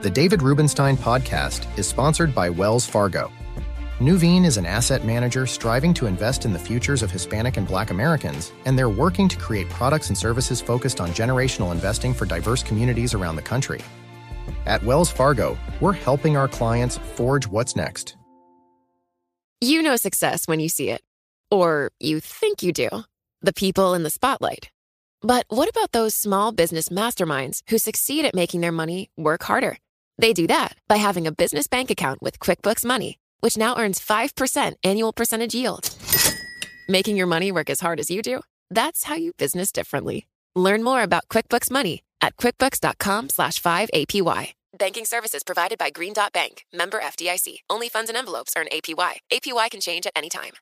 The David Rubenstein podcast is sponsored by Wells Fargo. Nuveen is an asset manager striving to invest in the futures of Hispanic and Black Americans, and they're working to create products and services focused on generational investing for diverse communities around the country. At Wells Fargo, we're helping our clients forge what's next. You know success when you see it, or you think you do the people in the spotlight. But what about those small business masterminds who succeed at making their money work harder? They do that by having a business bank account with QuickBooks Money, which now earns 5% annual percentage yield. Making your money work as hard as you do? That's how you business differently. Learn more about QuickBooks Money at quickbooks.com slash 5APY. Banking services provided by Green Dot Bank, member FDIC. Only funds and envelopes earn APY. APY can change at any time.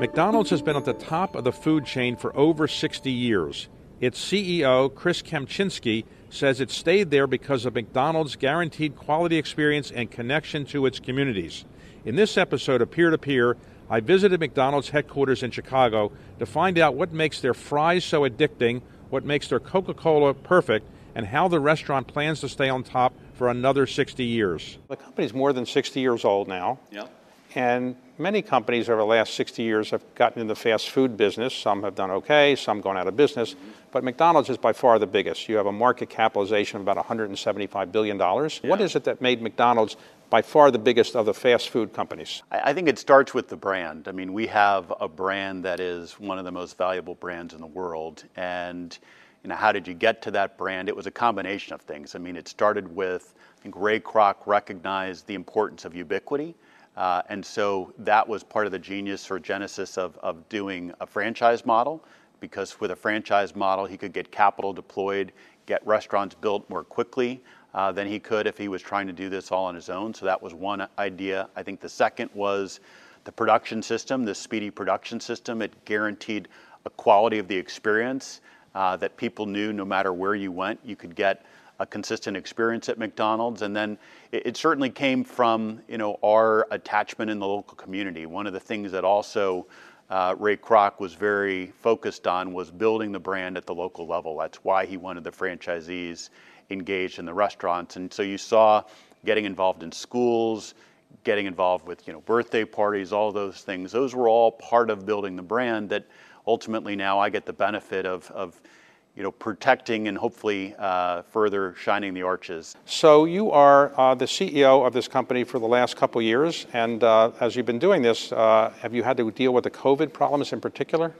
McDonald's has been at the top of the food chain for over 60 years. Its CEO, Chris Kempczinski, says it stayed there because of McDonald's guaranteed quality experience and connection to its communities. In this episode of Peer to Peer, I visited McDonald's headquarters in Chicago to find out what makes their fries so addicting, what makes their Coca Cola perfect, and how the restaurant plans to stay on top for another 60 years. The company's more than 60 years old now. Yeah. And many companies over the last 60 years have gotten in the fast food business. Some have done okay, some gone out of business. But McDonald's is by far the biggest. You have a market capitalization of about $175 billion. Yeah. What is it that made McDonald's by far the biggest of the fast food companies? I think it starts with the brand. I mean, we have a brand that is one of the most valuable brands in the world. And you know, how did you get to that brand? It was a combination of things. I mean, it started with, I think Ray Kroc recognized the importance of ubiquity. Uh, and so that was part of the genius or genesis of, of doing a franchise model, because with a franchise model, he could get capital deployed, get restaurants built more quickly uh, than he could if he was trying to do this all on his own. So that was one idea. I think the second was the production system, the speedy production system. It guaranteed a quality of the experience uh, that people knew no matter where you went, you could get a consistent experience at McDonald's. And then it, it, certainly came from you know our attachment in the local community. One of the things that also uh, Ray Kroc was very focused on was building the brand at the local level. That's why he wanted the franchisees engaged in the restaurants. And so you saw getting involved in schools, getting involved with you know birthday parties, all those things. Those were all part of building the brand that ultimately now I get the benefit of, of you know, protecting and hopefully uh, further shining the arches. So you are uh, the CEO of this company for the last couple years, and uh, as you've been doing this, uh, have you had to deal with the COVID problems in particular?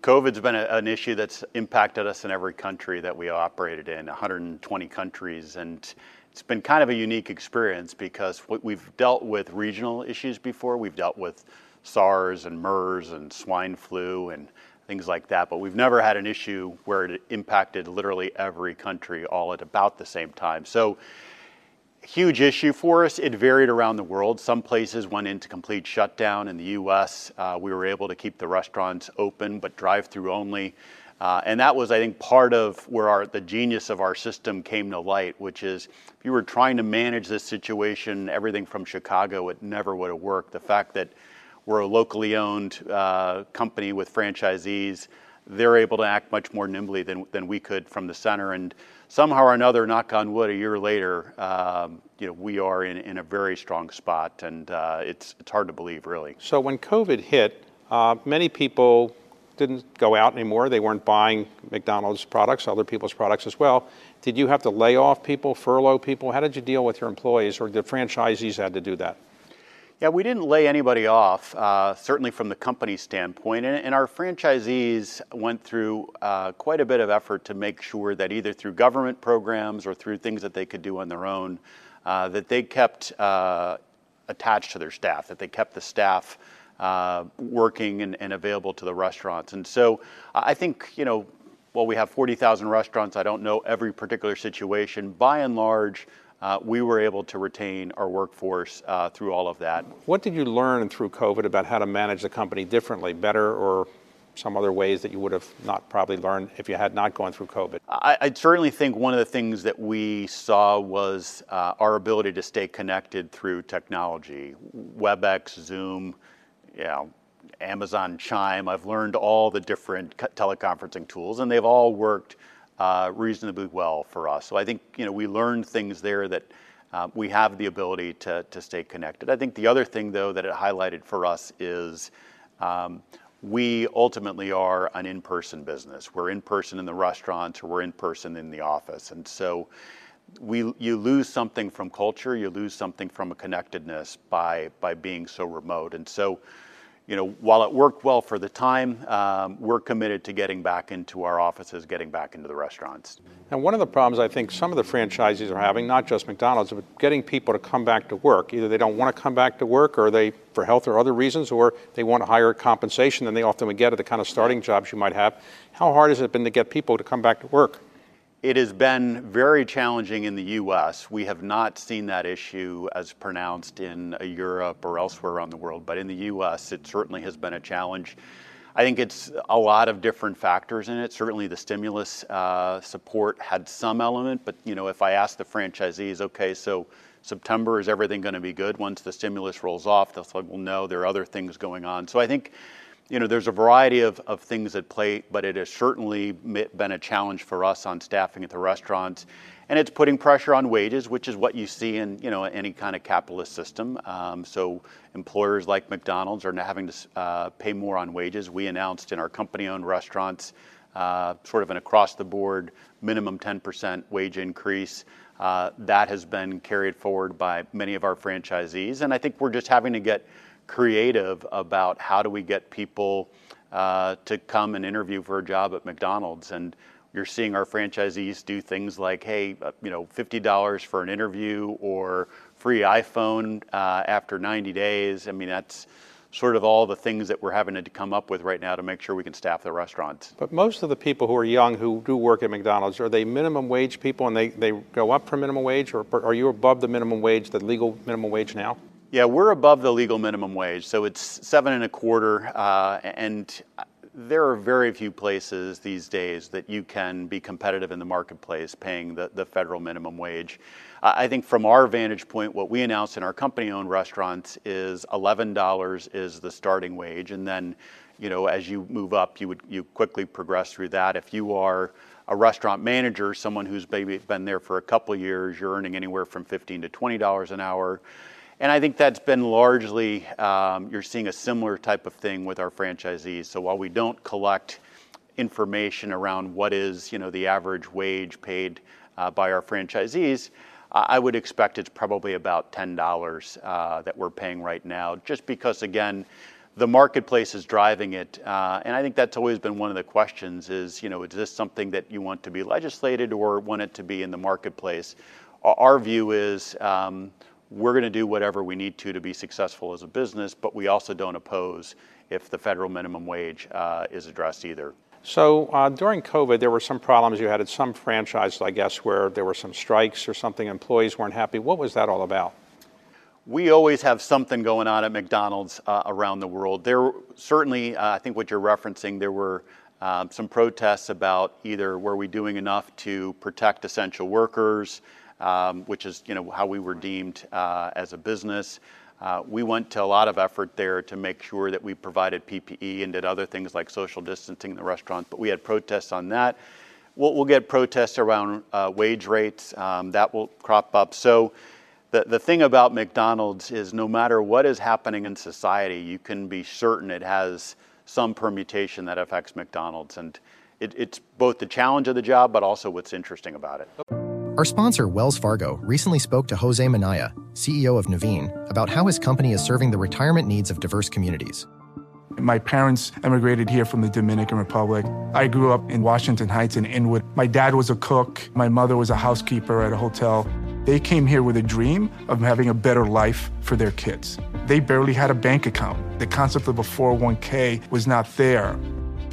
COVID's been a, an issue that's impacted us in every country that we operated in, 120 countries, and it's been kind of a unique experience because we've dealt with regional issues before. We've dealt with SARS and MERS and swine flu and things like that. But we've never had an issue where it impacted literally every country all at about the same time. So, huge issue for us. It varied around the world. Some places went into complete shutdown. In the U.S., uh, we were able to keep the restaurants open, but drive-through only. Uh, and that was, I think, part of where our, the genius of our system came to light, which is if you were trying to manage this situation, everything from Chicago, it never would have worked. The fact that we're a locally owned uh, company with franchisees. They're able to act much more nimbly than, than we could from the center. And somehow or another, knock on wood, a year later, um, you know, we are in, a very strong spot. And uh, it's, it's hard to believe, really. So when COVID hit, uh, many people didn't go out anymore. They weren't buying McDonald's products, other people's products as well. Did you have to lay off people, furlough people? How did you deal with your employees, or did franchisees had to do that? Yeah, we didn't lay anybody off, uh, certainly from the company standpoint. And, and our franchisees went through uh, quite a bit of effort to make sure that either through government programs or through things that they could do on their own, uh, that they kept uh, attached to their staff, that they kept the staff uh, working and, and available to the restaurants. And so I think, you know, while we have 40,000 restaurants, I don't know every particular situation. By and large, uh, we were able to retain our workforce uh, through all of that. What did you learn through COVID about how to manage the company differently, better, or some other ways that you would have not probably learned if you had not gone through COVID? I, I certainly think one of the things that we saw was uh, our ability to stay connected through technology, WebEx, Zoom, you know, Amazon Chime. I've learned all the different teleconferencing tools, and they've all worked reasonably well for us. So I think you know we learned things there that uh, we have the ability to stay connected. I think the other thing though that it highlighted for us is. Um, we ultimately are an in-person business. We're in person in the restaurants or we're in person in the office. And so we, you lose something from culture, you lose something from a connectedness by being so remote. And so, you know, while it worked well for the time, um, we're committed to getting back into our offices, getting back into the restaurants. And one of the problems I think some of the franchisees are having, not just McDonald's, but getting people to come back to work. Either they don't want to come back to work, or they, for health or other reasons, or they want higher compensation than they often would get at the kind of starting jobs you might have. How hard has it been to get people to come back to work? It has been very challenging in the US. We have not seen that issue as pronounced in Europe or elsewhere around the world, but in the US, it certainly has been a challenge. I think it's a lot of different factors in it. Certainly, the stimulus uh, support had some element, but you know, if I ask the franchisees, okay, so September is everything going to be good once the stimulus rolls off? They'll say, well, no, there are other things going on. So I think you know, there's a variety of, of things at play, but it has certainly been a challenge for us on staffing at the restaurants. And it's putting pressure on wages, which is what you see in, you know, any kind of capitalist system. Um, so employers like McDonald's are now having to uh, pay more on wages. We announced in our company-owned restaurants uh, sort of an across-the-board minimum 10% wage increase. Uh, that has been carried forward by many of our franchisees. And I think we're just having to get creative about how do we get people uh, to come and interview for a job at McDonald's. And you're seeing our franchisees do things like, hey, uh, you know, $50 for an interview or free iPhone uh, after 90 days. I mean, that's sort of all the things that we're having to come up with right now to make sure we can staff the restaurants. But most of the people who are young who do work at McDonald's, are they minimum wage people and they, they go up for minimum wage or are you above the minimum wage, the legal minimum wage now? Yeah, we're above the legal minimum wage, so it's seven and a quarter, uh, and there are very few places these days that you can be competitive in the marketplace paying the, the federal minimum wage. I think from our vantage point, what we announced in our company-owned restaurants is $11 is the starting wage, and then, you know, as you move up, you would you quickly progress through that. If you are a restaurant manager, someone who's maybe been there for a couple of years, you're earning anywhere from 15 to $20 an hour. And I think that's been largely, um, you're seeing a similar type of thing with our franchisees. So while we don't collect information around what is, you know, the average wage paid uh, by our franchisees, I would expect it's probably about $10 uh, that we're paying right now, just because, again, the marketplace is driving it. Uh, and I think that's always been one of the questions is, you know, is this something that you want to be legislated or want it to be in the marketplace? Our view is, um, we're going to do whatever we need to to be successful as a business, but we also don't oppose if the federal minimum wage uh, is addressed either. So uh, during COVID, there were some problems you had at some franchises, I guess, where there were some strikes or something, employees weren't happy. What was that all about? We always have something going on at McDonald's uh, around the world. There certainly, uh, I think what you're referencing, there were um, some protests about either were we doing enough to protect essential workers, um, which is you know how we were deemed uh, as a business. Uh, we went to a lot of effort there to make sure that we provided PPE and did other things like social distancing in the restaurant, but we had protests on that. We'll, we'll get protests around uh, wage rates. Um, that will crop up. So the, the thing about McDonald's is no matter what is happening in society, you can be certain it has some permutation that affects McDonald's. And it, it's both the challenge of the job, but also what's interesting about it. Our sponsor, Wells Fargo, recently spoke to Jose Minaya, CEO of Nuveen, about how his company is serving the retirement needs of diverse communities. My parents emigrated here from the Dominican Republic. I grew up in Washington Heights in Inwood. My dad was a cook. My mother was a housekeeper at a hotel. They came here with a dream of having a better life for their kids. They barely had a bank account. The concept of a 401k was not there.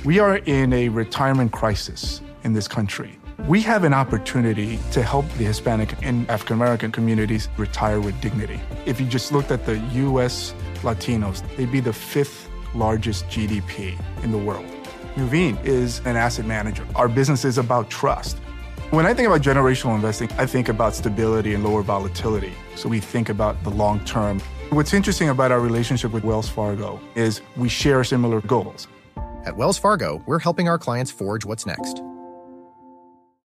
We are in a retirement crisis in this country. We have an opportunity to help the Hispanic and African American communities retire with dignity. If you just looked at the US Latinos, they'd be the fifth largest GDP in the world. Nuveen is an asset manager. Our business is about trust. When I think about generational investing, I think about stability and lower volatility. So we think about the long term. What's interesting about our relationship with Wells Fargo is we share similar goals. At Wells Fargo, we're helping our clients forge what's next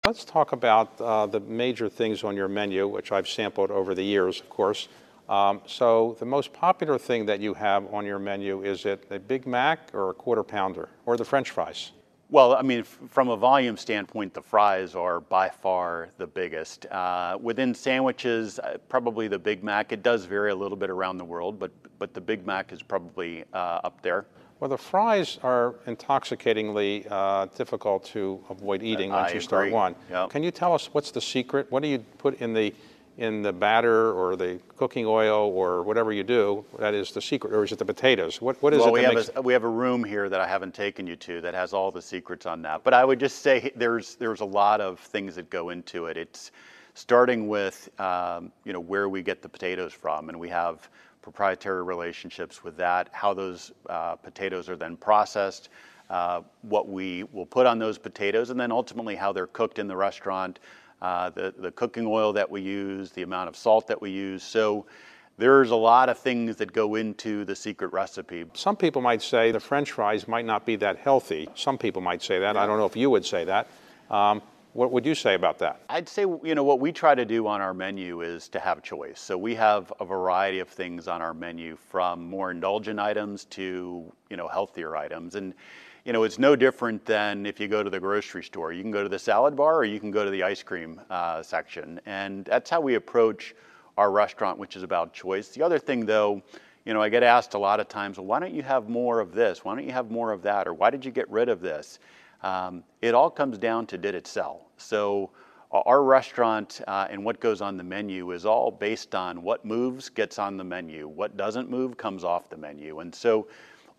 Let's talk about uh, the major things on your menu, which I've sampled over the years, of course. Um, so the most popular thing that you have on your menu is it a Big Mac or a quarter pounder or the French fries? Well, I mean, from a volume standpoint, the fries are by far the biggest. Uh, within sandwiches, uh, probably the Big Mac. It does vary a little bit around the world, but but the Big Mac is probably uh, up there. Well, the fries are intoxicatingly uh, difficult to avoid eating once I you start agree. one. Yep. Can you tell us what's the secret? What do you put in the in the batter or the cooking oil or whatever you do? That is the secret, or is it the potatoes? What what is well, it we have makes a, we have a room here that I haven't taken you to that has all the secrets on that. But I would just say there's there's a lot of things that go into it. It's starting with um, you know where we get the potatoes from, and we have proprietary relationships with that. How those uh, potatoes are then processed. Uh, what we will put on those potatoes, and then ultimately how they're cooked in the restaurant, uh, the, the cooking oil that we use, the amount of salt that we use. So there's a lot of things that go into the secret recipe. Some people might say the French fries might not be that healthy. Some people might say that. I don't know if you would say that. Um, what would you say about that? I'd say, you know, what we try to do on our menu is to have choice. So we have a variety of things on our menu from more indulgent items to, you know, healthier items. And, you know, it's no different than if you go to the grocery store. You can go to the salad bar or you can go to the ice cream uh, section. And that's how we approach our restaurant, which is about choice. The other thing, though, you know, I get asked a lot of times, well, why don't you have more of this? Why don't you have more of that? Or why did you get rid of this? Um, it all comes down to did it sell? So our restaurant uh, and what goes on the menu is all based on what moves gets on the menu, what doesn't move comes off the menu. And so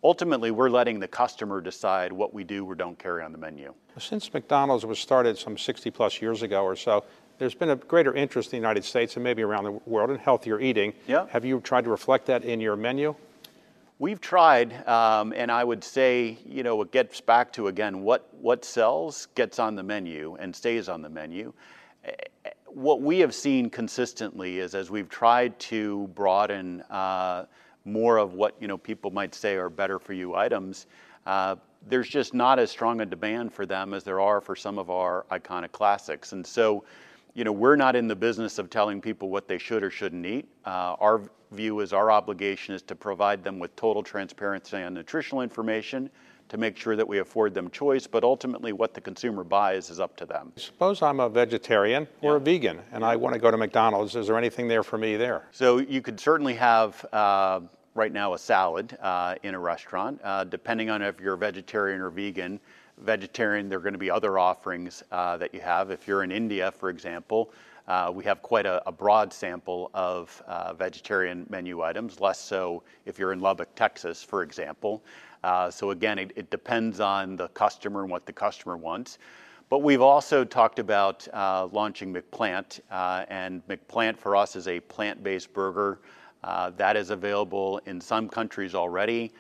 ultimately we're letting the customer decide what we do or don't carry on the menu. Since McDonald's was started some 60 plus years ago or so, there's been a greater interest in the United States and maybe around the world in healthier eating. Yeah. Have you tried to reflect that in your menu? We've tried, um, and I would say, you know, it gets back to again what what sells gets on the menu and stays on the menu. Eh, What we have seen consistently is as we've tried to broaden uh, more of what you know people might say are better for you items, uh, there's just not as strong a demand for them as there are for some of our iconic classics, and so you know, we're not in the business of telling people what they should or shouldn't eat. Uh, our view is our obligation is to provide them with total transparency on nutritional information to make sure that we afford them choice, but ultimately what the consumer buys is up to them. Suppose I'm a vegetarian or a vegan and I want to go to McDonald's. Is there anything there for me there? So you could certainly have uh, right now a salad uh, in a restaurant, uh, depending on if you're vegetarian or vegan. Vegetarian, there are going to be other offerings uh, that you have. If you're in India, for example, uh, we have quite a, a broad sample of uh, vegetarian menu items, less so if you're in Lubbock, Texas, for example. Uh, so again, it, it depends on the customer and what the customer wants. But we've also talked about uh, launching McPlant, uh, and McPlant for us is a plant based burger. That is available in some countries already.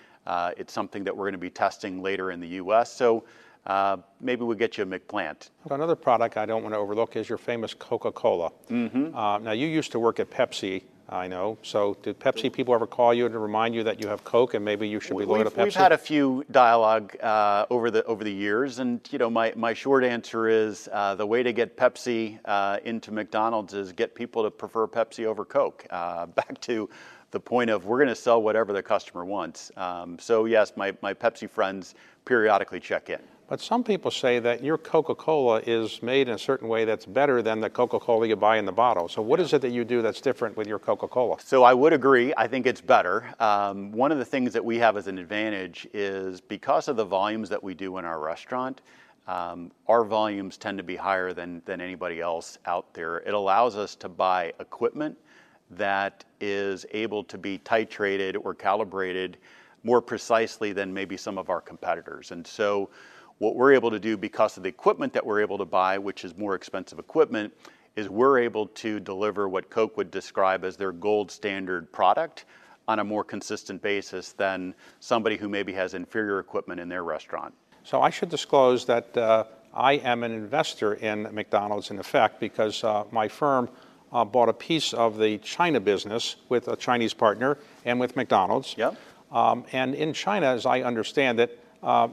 It's something that we're going to be testing later in the US. So uh, maybe we'll get you a McPlant. Another product I don't want to overlook is your famous Coca Cola. Mm-hmm. Uh, now, you used to work at Pepsi, I know. So, did Pepsi people ever call you to remind you that you have Coke and maybe you should be loyal We've, to Pepsi? we've had a few dialogue uh, over the over the years, and you know, my, my short answer is uh, the way to get Pepsi uh, into McDonald's is get people to prefer Pepsi over Coke. Uh, back to the point of we're going to sell whatever the customer wants. Um, so yes, my, my Pepsi friends periodically check in. But some people say that your Coca Cola is made in a certain way that's better than the Coca Cola you buy in the bottle. So, what is it that you do that's different with your Coca Cola? So I would agree. I think it's better. Um, one of the things that we have as an advantage is because of the volumes that we do in our restaurant, um, our volumes tend to be higher than, than anybody else out there. It allows us to buy equipment that is able to be titrated or calibrated more precisely than maybe some of our competitors. And so what we're able to do because of the equipment that we're able to buy, which is more expensive equipment, is we're able to deliver what Coke would describe as their gold standard product on a more consistent basis than somebody who maybe has inferior equipment in their restaurant. So, I should disclose that uh, I am an investor in McDonald's in effect because uh, my firm uh, bought a piece of the China business with a Chinese partner and with McDonald's. Yep. Um, and in China, as I understand it, uh,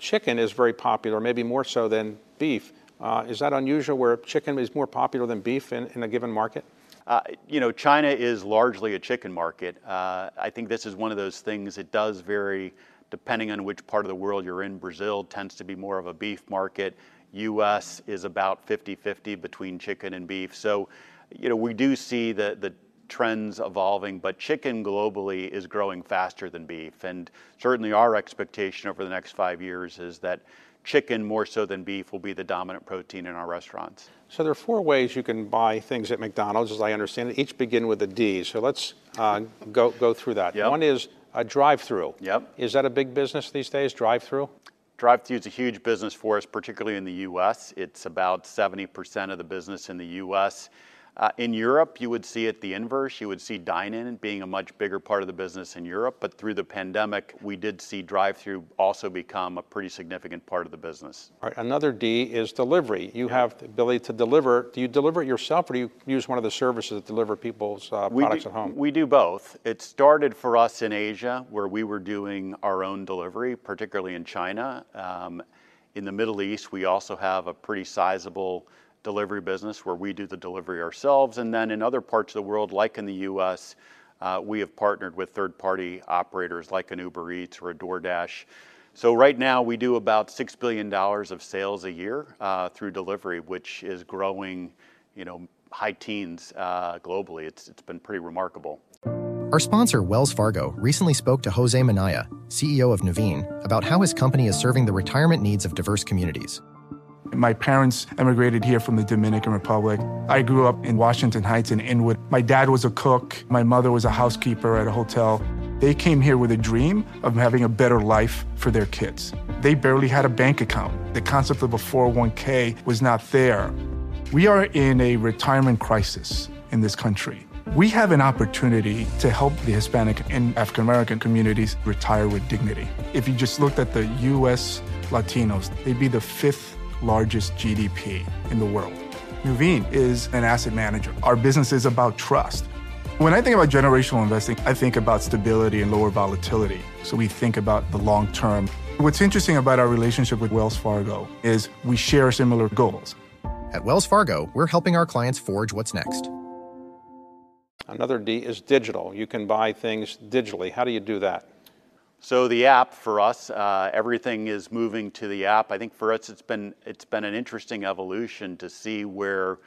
chicken is very popular, maybe more so than beef. Uh, is that unusual where chicken is more popular than beef in, in a given market? Uh, you know, China is largely a chicken market. Uh, I think this is one of those things, it does vary depending on which part of the world you're in. Brazil tends to be more of a beef market. US is about 50 50 between chicken and beef. So, you know, we do see the, the trends evolving, but chicken globally is growing faster than beef. And certainly our expectation over the next five years is that chicken more so than beef will be the dominant protein in our restaurants. So there are four ways you can buy things at McDonald's, as I understand it. Each begin with a D. So let's uh, go go through that. Yep. One is a drive-through. Yep. Is that a big business these days? Drive-through. Drive-through is a huge business for us, particularly in the U.S. It's about 70% of the business in the U.S. Uh, in Europe, you would see it the inverse. You would see dine-in being a much bigger part of the business in Europe, but through the pandemic, we did see drive-through also become a pretty significant part of the business. All right, another D is delivery. You have the ability to deliver. Do you deliver it yourself, or do you use one of the services that deliver people's uh, products do, at home? We do both. It started for us in Asia, where we were doing our own delivery, particularly in China. Um, in the Middle East, we also have a pretty sizable delivery business where we do the delivery ourselves. And then in other parts of the world, like in the US, uh, we have partnered with third party operators like an Uber Eats or a DoorDash. So right now we do about $6 billion of sales a year uh, through delivery, which is growing, you know, high teens uh, globally. It's, it's been pretty remarkable. Our sponsor, Wells Fargo, recently spoke to Jose Minaya, CEO of Nuveen, about how his company is serving the retirement needs of diverse communities. My parents emigrated here from the Dominican Republic. I grew up in Washington Heights in Inwood. My dad was a cook, my mother was a housekeeper at a hotel. They came here with a dream of having a better life for their kids. They barely had a bank account. The concept of a 401k was not there. We are in a retirement crisis in this country. We have an opportunity to help the Hispanic and African American communities retire with dignity. If you just looked at the US Latinos, they'd be the fifth largest GDP in the world. Nuveen is an asset manager. Our business is about trust. When I think about generational investing, I think about stability and lower volatility. So we think about the long term. What's interesting about our relationship with Wells Fargo is we share similar goals. At Wells Fargo, we're helping our clients forge what's next. Another D is digital. You can buy things digitally. How do you do that? So the app for us, uh, everything is moving to the app. I think for us, it's been it's been an interesting evolution to see where,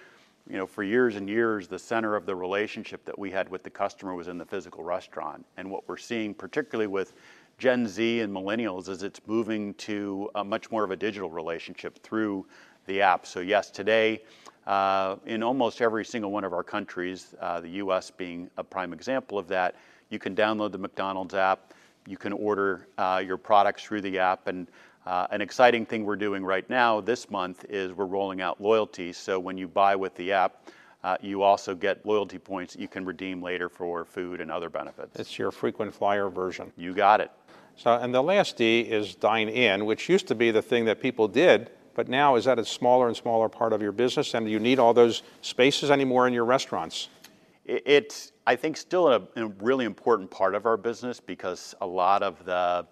you know, for years and years, the center of the relationship that we had with the customer was in the physical restaurant. And what we're seeing, particularly with Gen Z and millennials, is it's moving to a much more of a digital relationship through the app. So yes, today. Uh, in almost every single one of our countries, uh, the US being a prime example of that, you can download the McDonald's app you can order uh, your products through the app. And uh, an exciting thing we're doing right now this month is we're rolling out loyalty. So when you buy with the app, uh, you also get loyalty points that you can redeem later for food and other benefits. It's your frequent flyer version. You got it. So, and the last D is dine in, which used to be the thing that people did, but now is that a smaller and smaller part of your business? And do you need all those spaces anymore in your restaurants? It's, I think, still a, really important part of our business because a lot of the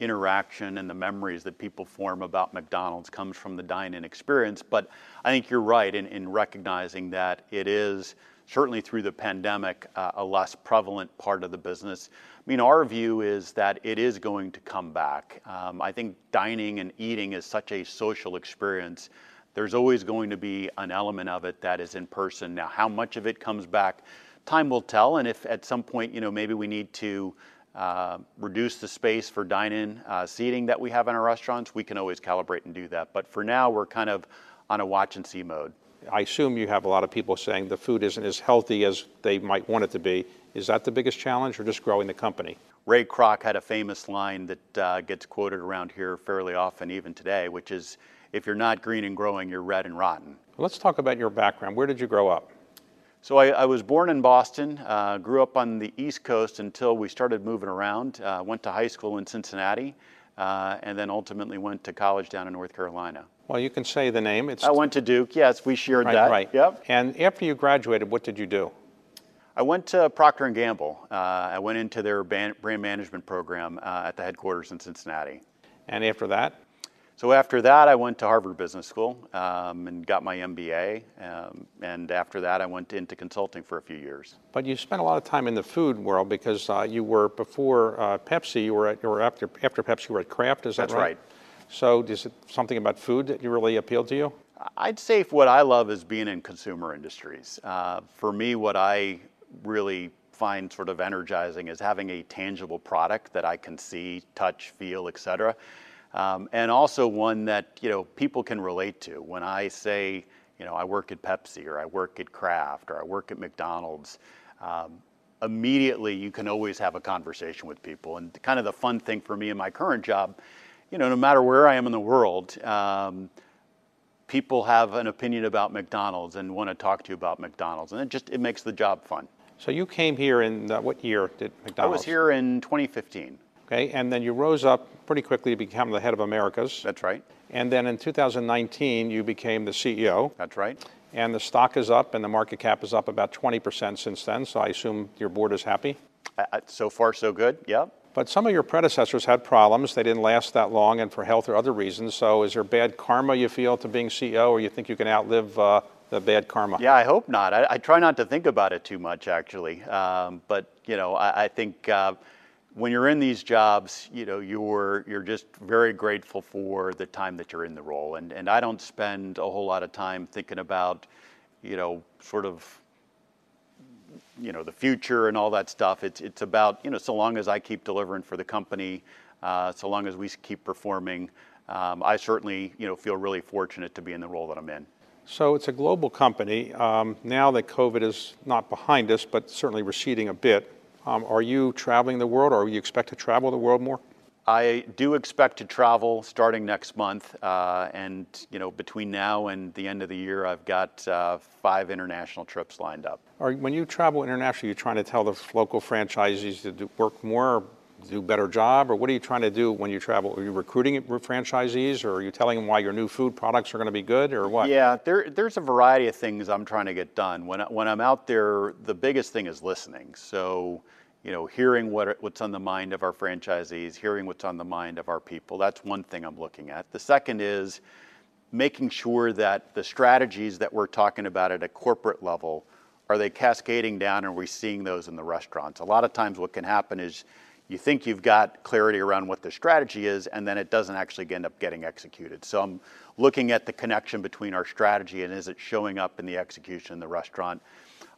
interaction and the memories that people form about McDonald's comes from the dine-in experience. But I think you're right in, in recognizing that it is certainly through the pandemic uh, a less prevalent part of the business. I mean, our view is that it is going to come back. Um, I think dining and eating is such a social experience there's always going to be an element of it that is in person. Now, how much of it comes back, time will tell. And if at some point, you know, maybe we need to uh, reduce the space for dine-in uh, seating that we have in our restaurants, we can always calibrate and do that. But for now, we're kind of on a watch and see mode. I assume you have a lot of people saying the food isn't as healthy as they might want it to be. Is that the biggest challenge, or just growing the company? Ray Kroc had a famous line that uh, gets quoted around here fairly often, even today, which is if you're not green and growing, you're red and rotten. Let's talk about your background. Where did you grow up? So I, I was born in Boston, uh, grew up on the East Coast until we started moving around. Uh, went to high school in Cincinnati, uh, and then ultimately went to college down in North Carolina. Well, you can say the name. It's I went to Duke. Yes, we shared right, that. Right. Yep. And after you graduated, what did you do? I went to Procter and Gamble. Uh, I went into their brand management program uh, at the headquarters in Cincinnati. And after that? So after that, I went to Harvard Business School um, and got my MBA. Um, and after that, I went into consulting for a few years. But you spent a lot of time in the food world because uh, you were before uh, Pepsi. You were at, were after after Pepsi. You were at Kraft. Is that That's right? right. So is it something about food that you really appealed to you? I'd say what I love is being in consumer industries. Uh, for me, what I really find sort of energizing is having a tangible product that I can see, touch, feel, et cetera. Um, and also one that you know people can relate to. When I say, you know, I work at Pepsi or I work at Kraft or I work at McDonald's, um, immediately you can always have a conversation with people. And kind of the fun thing for me in my current job, you know, no matter where I am in the world, um, people have an opinion about McDonald's and want to talk to you about McDonald's, and it just it makes the job fun. So you came here in uh, what year did mcdonald's I was here in 2015. Okay, and then you rose up pretty quickly to become the head of Americas. That's right. And then in 2019, you became the CEO. That's right. And the stock is up and the market cap is up about 20% since then. So I assume your board is happy. Uh, uh, so far, so good. Yep. But some of your predecessors had problems. They didn't last that long and for health or other reasons. So is there bad karma you feel to being CEO or you think you can outlive uh, the bad karma? Yeah, I hope not. I, I, try not to think about it too much, actually. Um, but you know, I, I think uh, when you're in these jobs, you know, you're you're just very grateful for the time that you're in the role, and and I don't spend a whole lot of time thinking about, you know, sort of. You know the future and all that stuff. It's it's about you know so long as I keep delivering for the company, uh, so long as we keep performing, um, I certainly you know feel really fortunate to be in the role that I'm in. So it's a global company. Um, now that COVID is not behind us, but certainly receding a bit, um, are you traveling the world, or you expect to travel the world more? I do expect to travel starting next month, uh, and you know between now and the end of the year, I've got uh, five international trips lined up. Or when you travel internationally, you're trying to tell the local franchisees to do, work more, do a better job, or what are you trying to do when you travel? Are you recruiting franchisees, or are you telling them why your new food products are going to be good, or what? Yeah, there, there's a variety of things I'm trying to get done. When when I'm out there, the biggest thing is listening. So you know, hearing what, what's on the mind of our franchisees, hearing what's on the mind of our people. That's one thing I'm looking at. The second is making sure that the strategies that we're talking about at a corporate level are they cascading down are we seeing those in the restaurants? A lot of times what can happen is you think you've got clarity around what the strategy is and then it doesn't actually end up getting executed. So I'm looking at the connection between our strategy and is it showing up in the execution in the restaurant.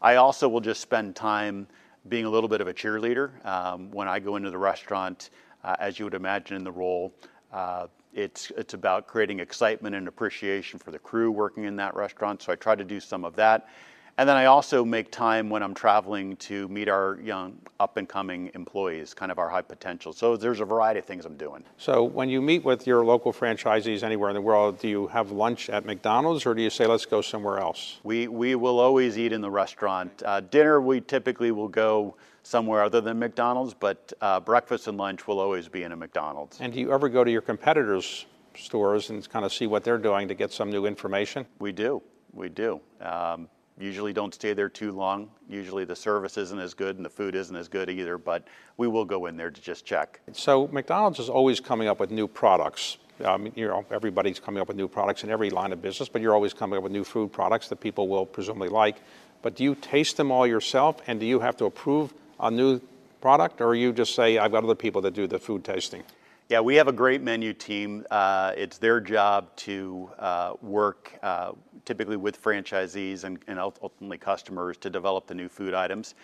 I also will just spend time being a little bit of a cheerleader. Um, when I go into the restaurant, uh, as you would imagine in the role, uh, it's, it's about creating excitement and appreciation for the crew working in that restaurant. So I try to do some of that. And then I also make time when I'm traveling to meet our young up and coming employees, kind of our high potential. So there's a variety of things I'm doing. So when you meet with your local franchisees anywhere in the world, do you have lunch at McDonald's or do you say, let's go somewhere else? We, we will always eat in the restaurant. Uh, dinner, we typically will go somewhere other than McDonald's, but uh, breakfast and lunch will always be in a McDonald's. And do you ever go to your competitors' stores and kind of see what they're doing to get some new information? We do. We do. Um, usually don't stay there too long. Usually the service isn't as good and the food isn't as good either, but we will go in there to just check. So McDonald's is always coming up with new products. Um, you know, everybody's coming up with new products in every line of business, but you're always coming up with new food products that people will presumably like. But do you taste them all yourself, and do you have to approve a new product, or you just say, I've got other people that do the food tasting? Yeah, we have a great menu team. Uh, it's their job to uh, work uh, typically with franchisees and, and, ultimately customers to develop the new food items.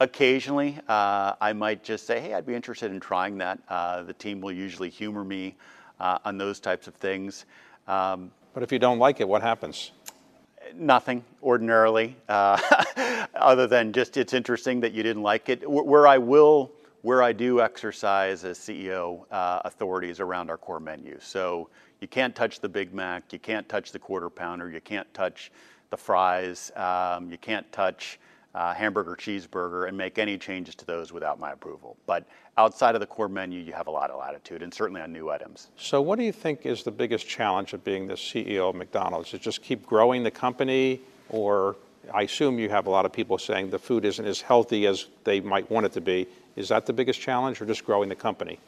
Occasionally, uh, I might just say, hey, I'd be interested in trying that. Uh, the team will usually humor me uh, on those types of things. Um, but if you don't like it, what happens? Nothing ordinarily, other than just it's interesting that you didn't like it. Where I will where I do exercise as CEO uh, authorities around our core menu. So you can't touch the Big Mac, you can't touch the quarter pounder, you can't touch the fries, um, you can't touch uh, hamburger, cheeseburger, and make any changes to those without my approval. But outside of the core menu, you have a lot of latitude, and certainly on new items. So, what do you think is the biggest challenge of being the CEO of McDonald's? Is just keep growing the company, or I assume you have a lot of people saying the food isn't as healthy as they might want it to be. Is that the biggest challenge, or just growing the company?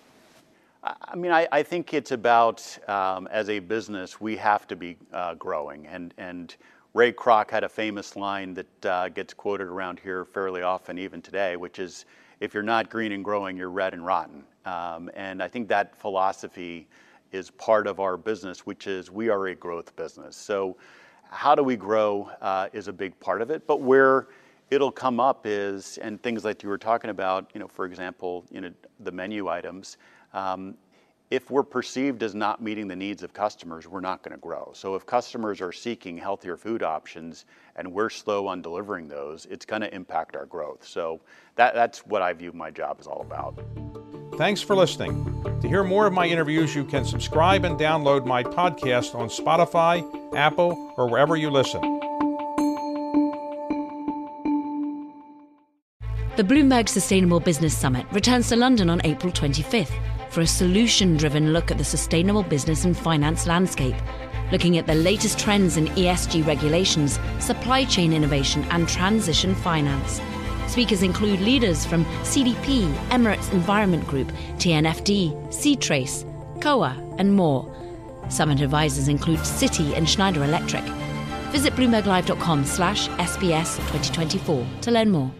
I mean, I, think it's about um, as a business, we have to be uh, growing. And, and Ray Kroc had a famous line that uh, gets quoted around here fairly often, even today, which is if you're not green and growing, you're red and rotten. Um, and I think that philosophy is part of our business, which is we are a growth business. So, how do we grow uh, is a big part of it. But where it'll come up is, and things like you were talking about, you know, for example, you know, the menu items. Um, if we're perceived as not meeting the needs of customers, we're not going to grow. So if customers are seeking healthier food options and we're slow on delivering those, it's going to impact our growth. So that, that's what I view my job is all about. Thanks for listening. To hear more of my interviews, you can subscribe and download my podcast on Spotify, Apple, or wherever you listen. The Bloomberg Sustainable Business Summit returns to London on April 25th for a solution driven look at the sustainable business and finance landscape, looking at the latest trends in ESG regulations, supply chain innovation, and transition finance. Speakers include leaders from CDP, Emirates Environment Group, TNFD, Seatrace, COA, and more. Summit advisors include Citi and Schneider Electric. Visit bloomberglive.com slash SBS 2024 to learn more.